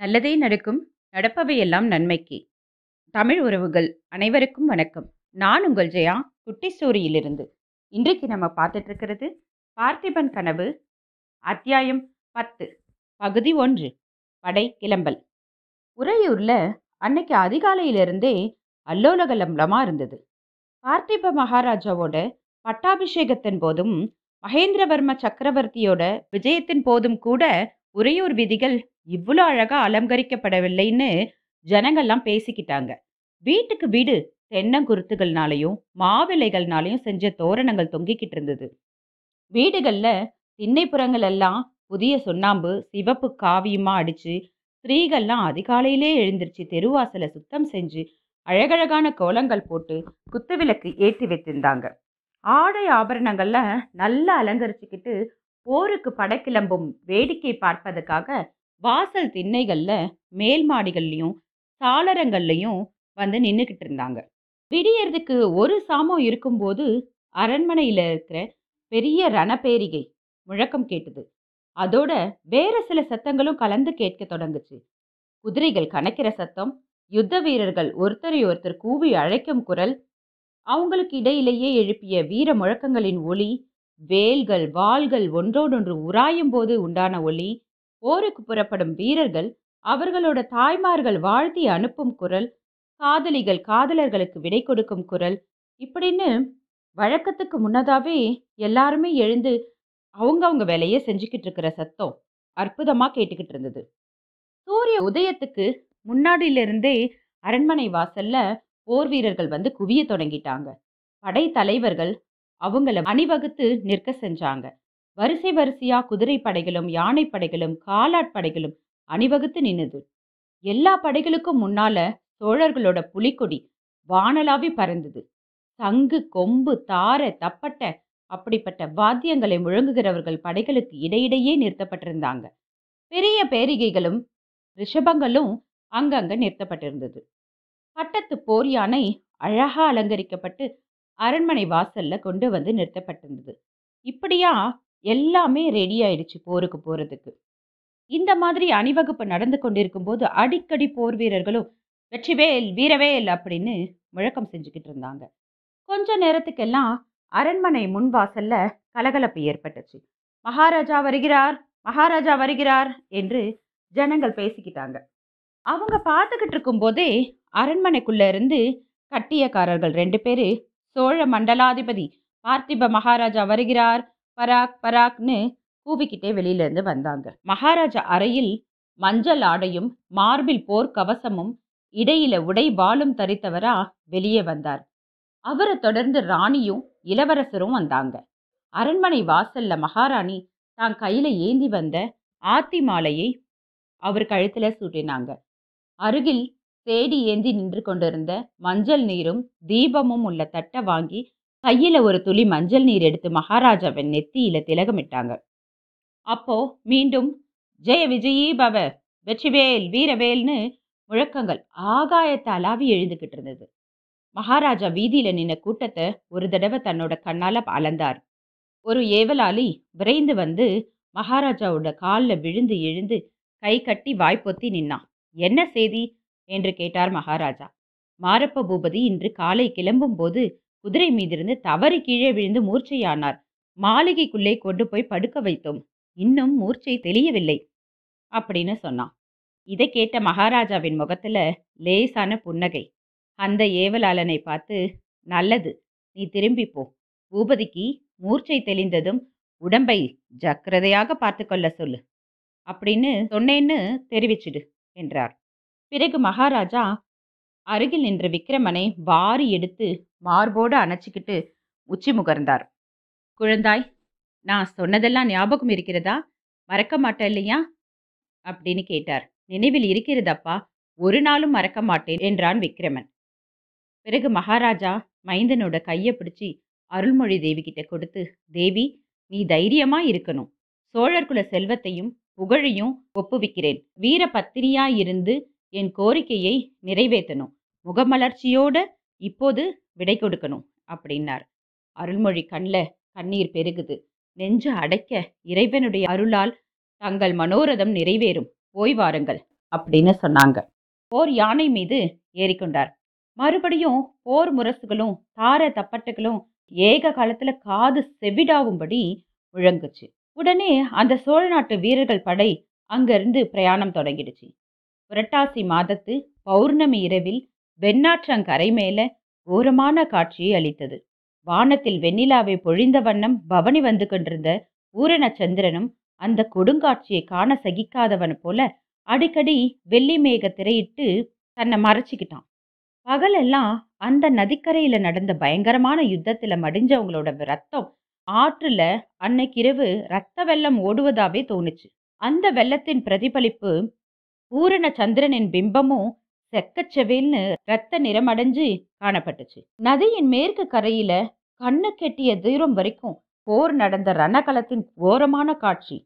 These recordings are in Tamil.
நல்லதே நடக்கும் நடப்பவையெல்லாம் நன்மைக்கு. தமிழ் உறவுகள் அனைவருக்கும் வணக்கம். நான் உங்கள் ஜெயா குட்டி ஸ்டோரியிலிருந்து இன்றைக்கு நம்ம பார்த்துட்டு இருக்கிறது பார்த்திபன் கனவு அத்தியாயம் பத்து பகுதி ஒன்று படை கிளம்பல். உறையூரில் அன்னைக்கு அதிகாலையிலிருந்தே அல்லோலகலம்பலமாக இருந்தது. பார்த்திப மகாராஜாவோட பட்டாபிஷேகத்தின் போதும் மகேந்திரவர்ம சக்கரவர்த்தியோட விஜயத்தின் போதும் கூட உறையூர் விதிகள் இவ்வளோ அழகா அலங்கரிக்கப்படவில்லைன்னு ஜனங்கள்லாம் பேசிக்கிட்டாங்க. வீட்டுக்கு வீடு தென்னங்குருத்துகள்னாலையும் மாவிலைகள்னாலையும் செஞ்ச தோரணங்கள் தொங்கிக்கிட்டு இருந்தது. வீடுகளில் திண்ணைப்புறங்கள் எல்லாம் புதிய சுண்ணாம்பு சிவப்பு காவியமா அடிச்சு ஸ்திரீகள்லாம் அதிகாலையிலே எழுந்திருச்சு தெருவாசலை சுத்தம் செஞ்சு அழகழகான கோலங்கள் போட்டு குத்துவிளக்கு ஏற்றி வைத்திருந்தாங்க. ஆடை ஆபரணங்கள்ல நல்லா அலங்கரிச்சுக்கிட்டு போருக்கு படக்கிளம்பும் வேடிக்கை பார்ப்பதற்காக வாசல் திண்ணைகள்ல மேல் மாடிகள்லையும் சாளரங்கள்லையும் வந்து நின்றுக்கிட்டு இருந்தாங்க. விடியறதுக்கு ஒரு சாமம் இருக்கும்போது அரண்மனையில் இருக்கிற பெரிய ரணப்பேரிகை முழக்கம் கேட்டது. அதோட வேற சில சத்தங்களும் கலந்து கேட்க தொடங்குச்சு. குதிரைகள் கணக்கிற சத்தம் யுத்த வீரர்கள் ஒருத்தரை ஒருத்தர் கூவி அழைக்கும் குரல் அவங்களுக்கு இடையிலேயே எழுப்பிய வீர முழக்கங்களின் ஒளி வேல்கள் வாள்கள் ஒன்றோடொன்று உராயும் போது உண்டான ஒளி போருக்கு புறப்படும் வீரர்கள் அவர்களோட தாய்மார்கள் வாழ்த்தி அனுப்பும் குரல் காதலிகள் காதலர்களுக்கு விடை கொடுக்கும் குரல் இப்படின்னு வழக்கத்துக்கு முன்னதாவே எல்லாருமே எழுந்து அவங்கவுங்க வேலையை செஞ்சுக்கிட்டு இருக்கிற சத்தம் அற்புதமா கேட்டுக்கிட்டு இருந்தது. சூரிய உதயத்துக்கு முன்னாடியிலிருந்தே அரண்மனை வாசல்ல போர் வீரர்கள் வந்து குவிய தொடங்கிட்டாங்க. படை தலைவர்கள் அவங்கள அணிவகுத்து நிற்க செஞ்சாங்க. வரிசை வரிசையா குதிரை படைகளும் யானை படைகளும் காலாட்படைகளும் அணிவகுத்து நின்னது. எல்லா படைகளுக்கும் முன்னால சோழர்களோட புலிக்கொடி வானலாவி பறந்தது. சங்கு கொம்பு தார தப்பட்ட அப்படிப்பட்ட வாத்தியங்களை முழங்குகிறவர்கள் படைகளுக்கு இடையிடையே நிறுத்தப்பட்டிருந்தாங்க. பெரிய பேரிகைகளும் ரிஷபங்களும் அங்கங்க நிறுத்தப்பட்டிருந்தது. பட்டத்து போர் யானை அழகா அலங்கரிக்கப்பட்டு அரண்மனை வாசல்ல கொண்டு வந்து நிறுத்தப்பட்டிருந்தது. இப்படியா எல்லாமே ரெடி ஆயிடுச்சு போருக்கு போறதுக்கு. இந்த மாதிரி அணிவகுப்பு நடந்து கொண்டிருக்கும் போது அடிக்கடி போர் வீரர்களும் வெற்றிவேல் வீரவேல் அப்படின்னு முழக்கம் செஞ்சுக்கிட்டு இருந்தாங்க. கொஞ்ச நேரத்துக்கெல்லாம் அரண்மனை முன்வாசல்ல கலகலப்பு ஏற்பட்டுச்சு. மகாராஜா வருகிறார் மகாராஜா வருகிறார் என்று ஜனங்கள் பேசிக்கிட்டாங்க. அவங்க பார்த்துக்கிட்டு இருக்கும்போதே அரண்மனைக்குள்ள இருந்து கட்டியக்காரர்கள் ரெண்டு பேரு சோழ மண்டலாதிபதி பார்த்திப மகாராஜா வருகிறார் பராக் பராக்னு கூவிக்கிட்டே வெளியிலேருந்து வந்தாங்க. மகாராஜா அறையில் மஞ்சள் ஆடையும் மார்பில் போர் கவசமும் இடையில உடை வாளும் தரித்தவரா வெளியே வந்தார். அவரை தொடர்ந்து ராணியும் இளவரசரும் வந்தாங்க. அரண்மனை வாசல்ல மகாராணி தான் கையில ஏந்தி வந்த ஆத்தி மாலையை அவர் கழுத்துல சூட்டினாங்க. அருகில் தேடி ஏந்தி நின்று கொண்டிருந்த மஞ்சள் நீரும் தீபமும் உள்ள தட்டை வாங்கி கையில ஒரு துளி மஞ்சள் நீர் எடுத்து மகாராஜாவின் நெத்தியில திலகமிட்டாங்க. அப்போ மீண்டும் ஜெய விஜயீ பவ வெற்றிவேல் வீரவேல்னு முழக்கங்கள் ஆகாயத்தை அலாவி எழுந்துகிட்டு இருந்தது. மகாராஜா வீதியில நின்ன கூட்டத்தை ஒரு தடவை தன்னோட கண்ணால அளந்தார் ஒரு ஏவலாளி விரைந்து வந்து மகாராஜாவோட காலில் விழுந்து எழுந்து கை கட்டி வாய்ப்பொத்தி நின்னான். என்ன செய்தி? என்று கேட்டார் மகாராஜா. மாரப்ப பூபதி இன்று காலை கிளம்பும் போது குதிரை மீதிருந்து தவறி கீழே விழுந்து மூர்ச்சையானார். மாளிகைக்குள்ளே கொண்டு போய் படுக்க வைத்தோம். இன்னும் மூர்ச்சை தெளியவில்லை. அப்படின்னு சொன்னான். இதை கேட்ட மகாராஜாவின் முகத்துல லேசான புன்னகை. அந்த ஏவலாளனை பார்த்து நல்லது. நீ திரும்பி போ. பூபதிக்கு மூர்ச்சை தெளிந்ததும் உடம்பை ஜக்கிரதையாக பார்த்து கொள்ள சொல்லு. அப்படின்னு சொன்னேன்னு தெரிவிச்சிடு என்றார். பிறகு மகாராஜா அருகில் நின்ற விக்ரமனை வாரி எடுத்து மார்போடு அணைச்சிக்கிட்டு உச்சி முகர்ந்தார். குழந்தாய் நான் சொன்னதெல்லாம் ஞாபகம் இருக்கிறதா? மறக்க மாட்டேன் இல்லையா? அப்படின்னு கேட்டார். நினைவில் இருக்கிறதப்பா? ஒரு நாளும் மறக்க மாட்டேன் என்றான் விக்ரமன் பிறகு மகாராஜா மைந்தனோட கையை பிடிச்சி அருள்மொழி தேவி கிட்ட கொடுத்து தேவி நீ தைரியமா இருக்கணும். சோழர்குல செல்வத்தையும் புகழையும் ஒப்புவிக்கிறேன். வீர பத்தினியா இருந்து என் கோரிக்கையை நிறைவேற்றணும். முகமலர்ச்சியோட இப்போது விடை கொடுக்கணும் அப்படின்னார். அருள்மொழி கண்ணில் கண்ணீர் பெருகுது. நெஞ்சு அடைக்க இறைவனுடைய அருளால் தங்கள் மனோரதம் நிறைவேறும். போய் வாருங்கள் அப்படின்னு சொன்னாங்க. போர் யானை மீது ஏறிக்கொண்டார். மறுபடியும் போர் முரசுகளும் தார தப்பட்டுகளும் ஏக காலத்துல காது செவிடாவும்படி முழங்குச்சு. உடனே அந்த சோழ நாட்டு வீரர்கள் படை அங்கிருந்து பிரயாணம் தொடங்கிடுச்சு. புரட்டாசி மாதத்து பௌர்ணமி இரவில் வெண்ணாற்றங்கரை மேல ஓரமான காட்சியை அளித்தது. வானத்தில் வெண்ணிலாவை பொழிந்த வண்ணம் பவனி வந்து கொண்டிருந்த ஊரண சந்திரனும் அந்த கொடுங்காட்சியை காண சகிக்காதவன் போல அடிக்கடி வெள்ளி மேக திரையிட்டு தன்னை மறைச்சிக்கிட்டான். பகலெல்லாம் அந்த நதிக்கரையில நடந்த பயங்கரமான யுத்தத்துல மடிஞ்சவங்களோட ரத்தம் ஆற்றுல அன்னைக்கிரவு ரத்த வெள்ளம் ஓடுவதாவே தோணுச்சு. அந்த வெள்ளத்தின் பிரதிபலிப்பு பூரண சந்திரனின் பிம்பமும் செக்கச்செவேல்னு ரத்த நிறமடைஞ்சு காணப்பட்டுச்சு. நதியின் மேற்கு கரையில கண்ணு கெட்டிய தூரம் வரைக்கும் போர் நடந்த ரணகலத்தின் கோரமான காட்சி.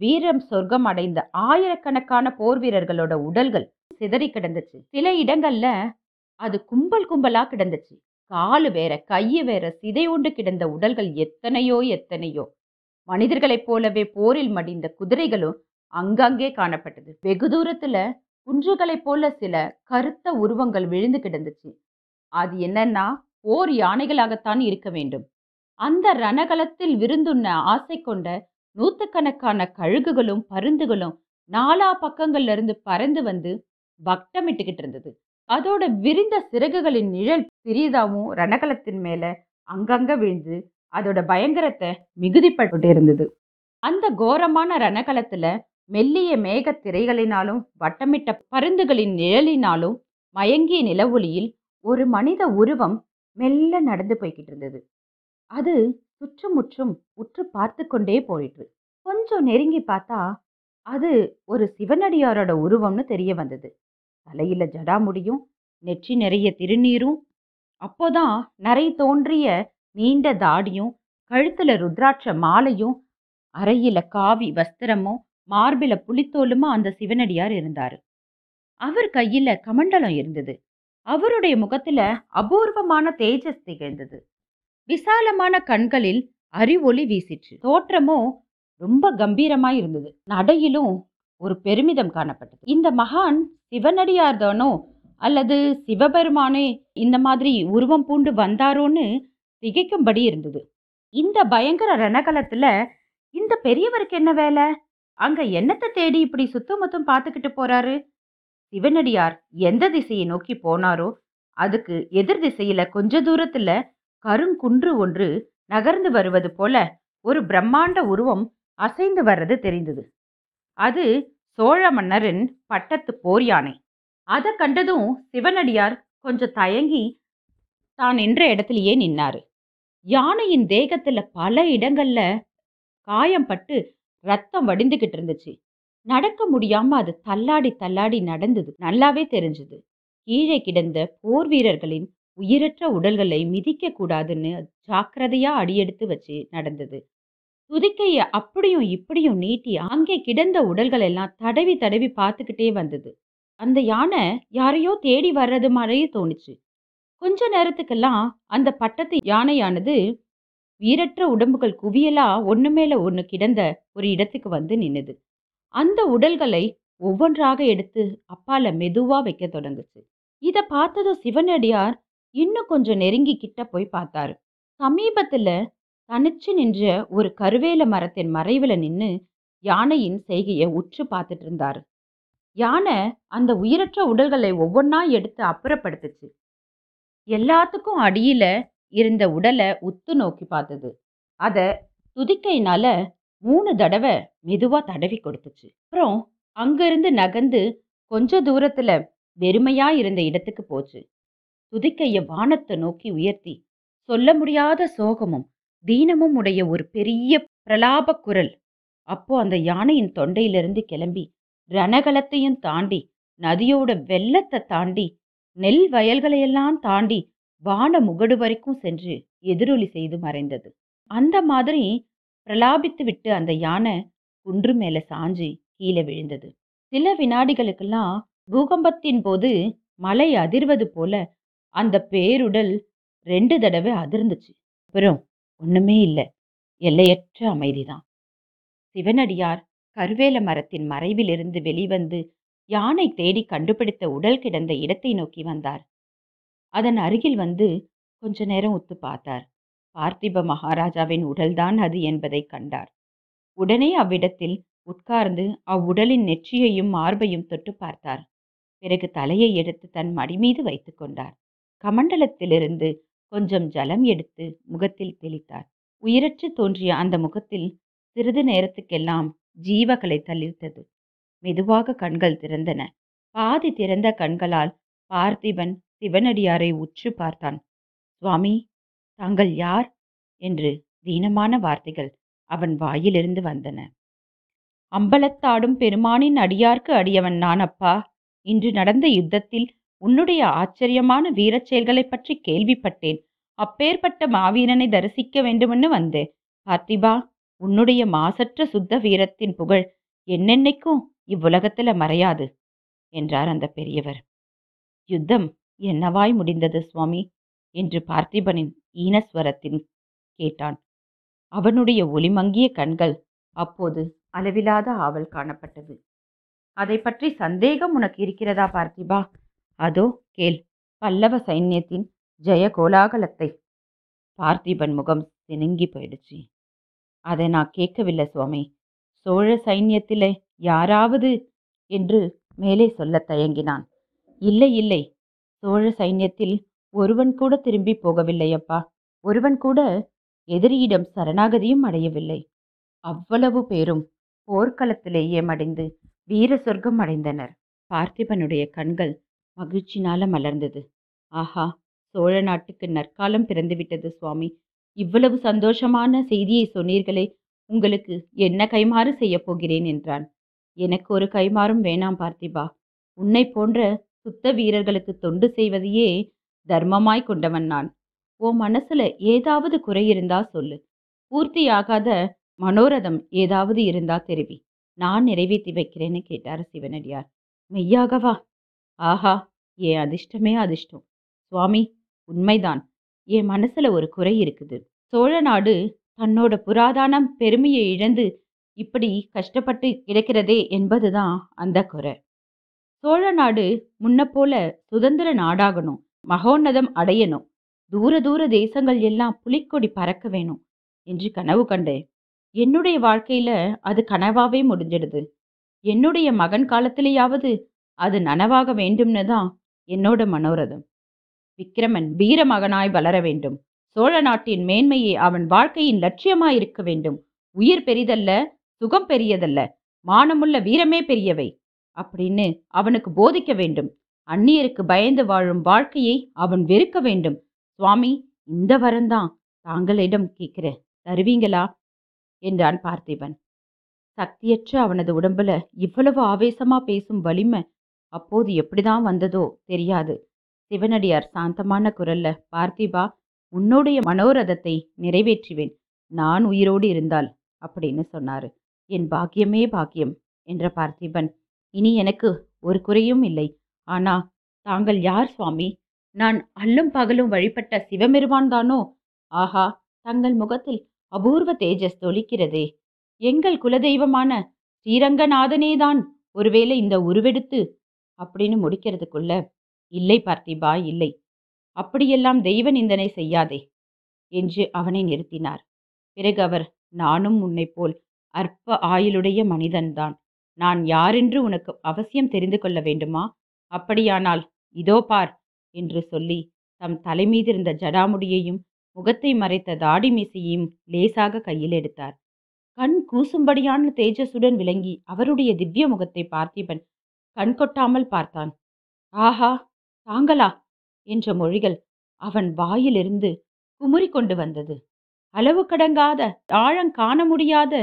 வீரம் சொர்க்கம் அடைந்த ஆயிரக்கணக்கான போர் வீரர்களோட உடல்கள் சிதறி கிடந்துச்சு. சில இடங்கள்ல அது கும்பல் கும்பலா கிடந்துச்சு. காலு வேற கையு வேற சிதையுண்டு கிடந்த உடல்கள் எத்தனையோ எத்தனையோ. மனிதர்களைப் போலவே போரில் மடிந்த குதிரைகளும் அங்கங்கே காணப்பட்டது. வெகு தூரத்துல குன்றுகளைப் போல சில கருத்த உருவங்கள் விழுந்து கிடந்துச்சு. அது என்னன்னா போர் யானைகளாகத்தான் இருக்க வேண்டும். அந்த ரணகலத்தில் விருந்துண்ண ஆசை கொண்ட நூத்துக்கணக்கான கழுகுகளும் பருந்துகளும் நாலா பக்கங்கள்ல இருந்து பறந்து வந்து வட்டமிட்டுக்கிட்டு இருந்தது. அதோட விரிந்த சிறகுகளின் நிழல் சிறிதாவும் ரணகலத்தின் மேல அங்கங்க விழுந்து அதோட பயங்கரத்தை மிகுதிப்பட்டு இருந்தது. அந்த கோரமான ரணகலத்துல மெல்லிய மேகத் திரைகளினாலும் வட்டமிட்ட பருந்துகளின் நிழலினாலும் மயங்கிய நிலவொளியில் ஒரு மனித உருவம் மெல்ல நடந்து போய்கிட்டு இருந்தது. அது சுற்றுமுற்றும் உற்று பார்த்து கொண்டே போயிற்று. கொஞ்சம் நெருங்கி பார்த்தா அது ஒரு சிவனடியாரோட உருவம்னு தெரிய வந்தது. தலையில ஜடாமுடியும் நெற்றி நிறைய திருநீரும் அப்போதான் நரை தோன்றிய நீண்ட தாடியும் கழுத்துல ருத்ராட்ச மாலையும் அறையில காவி வஸ்திரமும் மார்பில புலித்தோலுமா அந்த சிவனடியார் இருந்தாரு. அவர் கையில கமண்டலம் இருந்தது. அவருடைய முகத்துல அபூர்வமான தேஜஸ் திகழ்ந்தது. விசாலமான கண்களில் அறிவொளி வீசிற்று. தோற்றமோ ரொம்ப கம்பீரமாய் இருந்தது. நடையிலும் ஒரு பெருமிதம் காணப்பட்டது. இந்த மகான் சிவனடியார்தானோ அல்லது சிவபெருமானே இந்த மாதிரி உருவம் பூண்டு வந்தாரோன்னு திகைக்கும்படி இருந்தது. இந்த பயங்கர ரணகலத்துல இந்த பெரியவருக்கு என்ன வேலை? அங்க என்னத்தை தேடி இப்படி சுத்தமுத்தம் பார்த்துக்கிட்டு போறாரு? சிவனடியார் எந்த திசையை நோக்கி போனாரோ அதுக்கு எதிர் திசையில கொஞ்ச தூரத்துல கருங்குன்று ஒன்று நகர்ந்து வருவது போல ஒரு பிரம்மாண்ட உருவம் அசைந்து வர்றது தெரிந்தது. அது சோழ மன்னரின் பட்டத்து போர் யானை. அதை கண்டதும் சிவனடியார் கொஞ்சம் தயங்கி தான் நின்ற இடத்திலேயே நின்னாரு. யானையின் தேகத்துல பல இடங்கள்ல காயம் பட்டு ரத்தம் வடிந்துகிட்டு இருந்துச்சு. நடக்க முடியாம அது தள்ளாடி தள்ளாடி நடந்தது. நல்லாவே தெரிஞ்சது. கீழே கிடந்த போர் வீரர்களின் உயிரற்ற உடல்களை மிதிக்க கூடாதுன்னு ஜாக்கிரதையா அடியெடுத்து வச்சு நடந்தது. துதிக்கைய அப்படியும் இப்படியும் நீட்டி அங்கே கிடந்த உடல்கள் எல்லாம் தடவி தடவி பார்த்துக்கிட்டே வந்தது. அந்த யானை யாரையோ தேடி வர்றது மாதிரியே தோணுச்சு. கொஞ்ச நேரத்துக்கெல்லாம் அந்த பட்டத்து யானையானது வீரற்ற உடம்புகள் குவியலா ஒன்று மேல ஒன்று கிடந்த ஒரு இடத்துக்கு வந்து நின்னுது. அந்த உடல்களை ஒவ்வொன்றாக எடுத்து அப்பால மெதுவா வைக்க தொடங்குச்சு. இதை பார்த்ததும் சிவனடியார் இன்னும் கொஞ்சம் நெருங்கி கிட்ட போய் பார்த்தாரு. சமீபத்துல தனிச்சு நின்ற ஒரு கருவேல மரத்தின் மறைவில் நின்று யானையின் செய்கையை உற்று பார்த்துட்டு இருந்தாரு. யானை அந்த உயிரற்ற உடல்களை ஒவ்வொன்றா எடுத்து அப்புறப்படுத்துச்சு. எல்லாத்துக்கும் அடியில இருந்த உடலை உத்து நோக்கி பார்த்தது. அதை துதிக்கையினால மூணு தடவை மெதுவா தடவி கொடுத்துச்சு. அப்புறம் அங்கிருந்து நகர்ந்து கொஞ்ச தூரத்துல வெறுமையா இருந்த இடத்துக்கு போச்சு. துதிக்கைய வானத்தை நோக்கி உயர்த்தி சொல்ல முடியாத சோகமும் தீனமும் உடைய ஒரு பெரிய பிரலாப குரல் அப்போ அந்த யானையின் தொண்டையிலிருந்து கிளம்பி ரணகலத்தையும் தாண்டி நதியோட வெள்ளத்தை தாண்டி நெல் வயல்களையெல்லாம் தாண்டி வான முகடு வரைக்கும் சென்று எதிரொலி செய்து மறைந்தது. அந்த மாதிரி பிரலாபித்து விட்டு அந்த யானை குன்று மேல சாஞ்சு கீழே விழுந்தது. சில வினாடிகளுக்கெல்லாம் பூகம்பத்தின் போது மலை அதிர்வது போல அந்த பேருடல் ரெண்டு தடவை அதிர்ந்துச்சு. அப்புறம் ஒண்ணுமே இல்லை. எல்லையற்ற அமைதிதான். சிவனடியார் கருவேல மரத்தின் மறைவிலிருந்து வெளிவந்து யானை தேடி கண்டுபிடித்த உடல் கிடந்த இடத்தை நோக்கி வந்தார். அதன் அருகில் வந்து கொஞ்ச நேரம் உத்து பார்த்தார். பார்த்திப மகாராஜாவின் உடல்தான் அது என்பதை கண்டார். உடனே அவ்விடத்தில் உட்கார்ந்து அவ்வுடலின் நெற்றியையும் மார்பையும் தொட்டு பார்த்தார். பிறகு தலையை எடுத்து தன் மடி மீது வைத்துக் கொண்டார். கமண்டலத்திலிருந்து கொஞ்சம் ஜலம் எடுத்து முகத்தில் தெளித்தார். உயிரற்று தோன்றிய அந்த முகத்தில் சிறிது நேரத்துக்கெல்லாம் ஜீவகளை தளிர்த்தது மெதுவாக கண்கள் திறந்தன. பாதி திறந்த கண்களால் பார்த்திபன் சிவனடியாரை உற்று பார்த்தான். சுவாமி தாங்கள் யார்? என்று தீனமான வார்த்தைகள் அவன் வாயிலிருந்து வந்தன. அம்பலத்தாடும் பெருமானின் அடியார்க்கு அடியவன் நான் அப்பா. இன்று நடந்த யுத்தத்தில் உன்னுடைய ஆச்சரியமான வீரச் செயல்களைப் பற்றி கேள்விப்பட்டேன். அப்பேற்பட்ட மாவீரனை தரிசிக்க வேண்டுமென்னு வந்தேன். பார்த்திபா உன்னுடைய மாசற்ற சுத்த வீரத்தின் புகழ் என்னென்னைக்கும் இவ்வுலகத்துல மறையாது என்றார் அந்த பெரியவர். யுத்தம் என்னவாய் முடிந்தது சுவாமி? என்று பார்த்திபனின் ஈனஸ்வரத்தின் கேட்டான். அவனுடைய ஒளிமங்கிய கண்கள் அப்போது அளவிலாத ஆவல் காணப்பட்டது. அதை பற்றி சந்தேகம் உனக்கு இருக்கிறதா பார்த்திபா? அதோ கேள் பல்லவ சைன்யத்தின் ஜெய கோலாகலத்தை. பார்த்திபன் முகம் சினுங்கி போயிடுச்சு. அதை நான் கேட்கவில்லை சுவாமி. சோழ சைன்யத்திலே யாராவது? என்று மேலே சொல்லத் தயங்கினான். இல்லை இல்லை சோழ சைன்யத்தில் ஒருவன் கூட திரும்பி போகவில்லையப்பா. ஒருவன் கூட எதிரியிடம் சரணாகதியும் அடையவில்லை. அவ்வளவு பேரும் போர்க்களத்திலேயே மடிந்து வீர சொர்க்கம் அடைந்தனர். பார்த்திபனுடைய கண்கள் மகிழ்ச்சினால மலர்ந்தது. ஆஹா சோழ நாட்டுக்கு நற்காலம் பிறந்துவிட்டது சுவாமி. இவ்வளவு சந்தோஷமான செய்தியை சொன்னீர்களே உங்களுக்கு என்ன கைமாறு செய்யப் போகிறேன் என்றான். எனக்கு ஒரு கைமாறும் வேணாம் பார்த்திபா. உன்னை போன்ற சுத்த வீரர்களுக்கு தொண்டு செய்வதையே தர்மமாய் கொண்டவன் நான். உன் மனசுல ஏதாவது குறை இருந்தா சொல்லு. பூர்த்தியாகாத மனோரதம் ஏதாவது இருந்தா தெரிவி. நான் நிறைவேற்றி வைக்கிறேன்னு கேட்டார் சிவனடியார். மெய்யாகவா ஆஹா என் அதிர்ஷ்டமே அதிர்ஷ்டம். சுவாமி உண்மைதான். என் மனசுல ஒரு குறை இருக்குது. சோழ நாடு தன்னோட புராதானம் பெருமையை இழந்து இப்படி கஷ்டப்பட்டு கிடக்கிறதே என்பதுதான் அந்த குறை. சோழ நாடு முன்ன போல சுதந்திர நாடாகணும். மகோன்னதம் அடையணும். தூர தூர தேசங்கள் எல்லாம் புலிக்கொடி பறக்க வேணும் என்று கனவு கண்டேன். என்னுடைய வாழ்க்கையில அது கனவாவே முடிஞ்சிடுது. என்னுடைய மகன் காலத்திலேயாவது அது நனவாக வேண்டும்னு தான் என்னோட மனோரதம். விக்கிரமன் வீர மகனாய் வளர வேண்டும். சோழ நாட்டின் மேன்மையே அவன் வாழ்க்கையின் லட்சியமாய் இருக்க வேண்டும். உயிர் பெரிதல்ல சுகம் பெரியதல்ல. மானமுள்ள வீரமே பெரியவை. அப்படின்னு அவனுக்கு போதிக்க வேண்டும். அந்நியருக்கு பயந்து வாழும் வாழ்க்கையை அவன் வெறுக்க வேண்டும். சுவாமி இந்த வரந்தான் தாங்களிடம் கேட்கிறேன். தருவீங்களா? என்றான் பார்த்திபன். சக்தியற்ற அவனது உடம்புல இவ்வளவு ஆவேசமா பேசும் வலிமை அப்போது எப்படிதான் வந்ததோ தெரியாது. சிவனடியார் சாந்தமான குரல்ல பார்த்திபா உன்னுடைய மனோரதத்தை நிறைவேற்றுவேன். நான் உயிரோடு இருந்தால் அப்படின்னு சொன்னாரு. என் பாக்கியமே பாக்கியம் என்ற பார்த்திபன் இனி எனக்கு ஒரு குறையும் இல்லை. ஆனா தாங்கள் யார் சுவாமி? நான் அல்லும் பகலும் வழிபட்ட சிவபெருமான் தானோ? ஆஹா தங்கள் முகத்தில் அபூர்வ தேஜஸ் தொலிக்கிறதே. எங்கள் குலதெய்வமான ஸ்ரீரங்கநாதனேதான் ஒருவேளை இந்த உருவெடுத்து அப்படின்னு முடிக்கிறதுக்குள்ள இல்லை பார்த்திபா இல்லை. அப்படியெல்லாம் தெய்வ நிந்தனை செய்யாதே என்று அவனை நிறுத்தினார். பிறகு அவர் நானும் உன்னை போல் அற்ப ஆயுளுடைய மனிதன்தான். நான் யாரென்று உனக்கு அவசியம் தெரிந்து கொள்ள வேண்டுமா? அப்படியானால் இதோ பார் என்று சொல்லி தம் தலைமீதிருந்த ஜடாமுடியையும் முகத்தை மறைத்த தாடி மீசையையும் லேசாக கையில் எடுத்தார். கண் கூசும்படியான தேஜஸுடன் விளங்கி அவருடைய திவ்ய முகத்தை பார்த்திபன் கண் கொட்டாமல் பார்த்தான். ஆஹா தாங்களா? என்ற மொழிகள் அவன் வாயிலிருந்து குமுறி கொண்டு வந்தது. அளவு கடங்காத ஆழம் காண முடியாத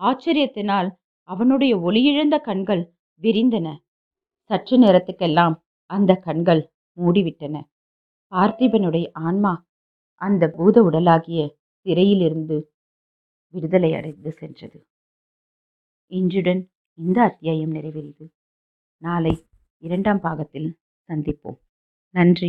ஆச்சரியத்தினால் அவனுடைய ஒளியிழந்த கண்கள் விரிந்தன. சற்று நேரத்துக்கெல்லாம் அந்த கண்கள் மூடிவிட்டன. பார்த்திபனுடைய ஆன்மா அந்த பூத உடலாகிய சிறையிலிருந்து விடுதலை அடைந்து சென்றது. இன்றுடன் இந்த அத்தியாயம் நிறைவேறியது. நாளை இரண்டாம் பாகத்தில் சந்திப்போம். நன்றி.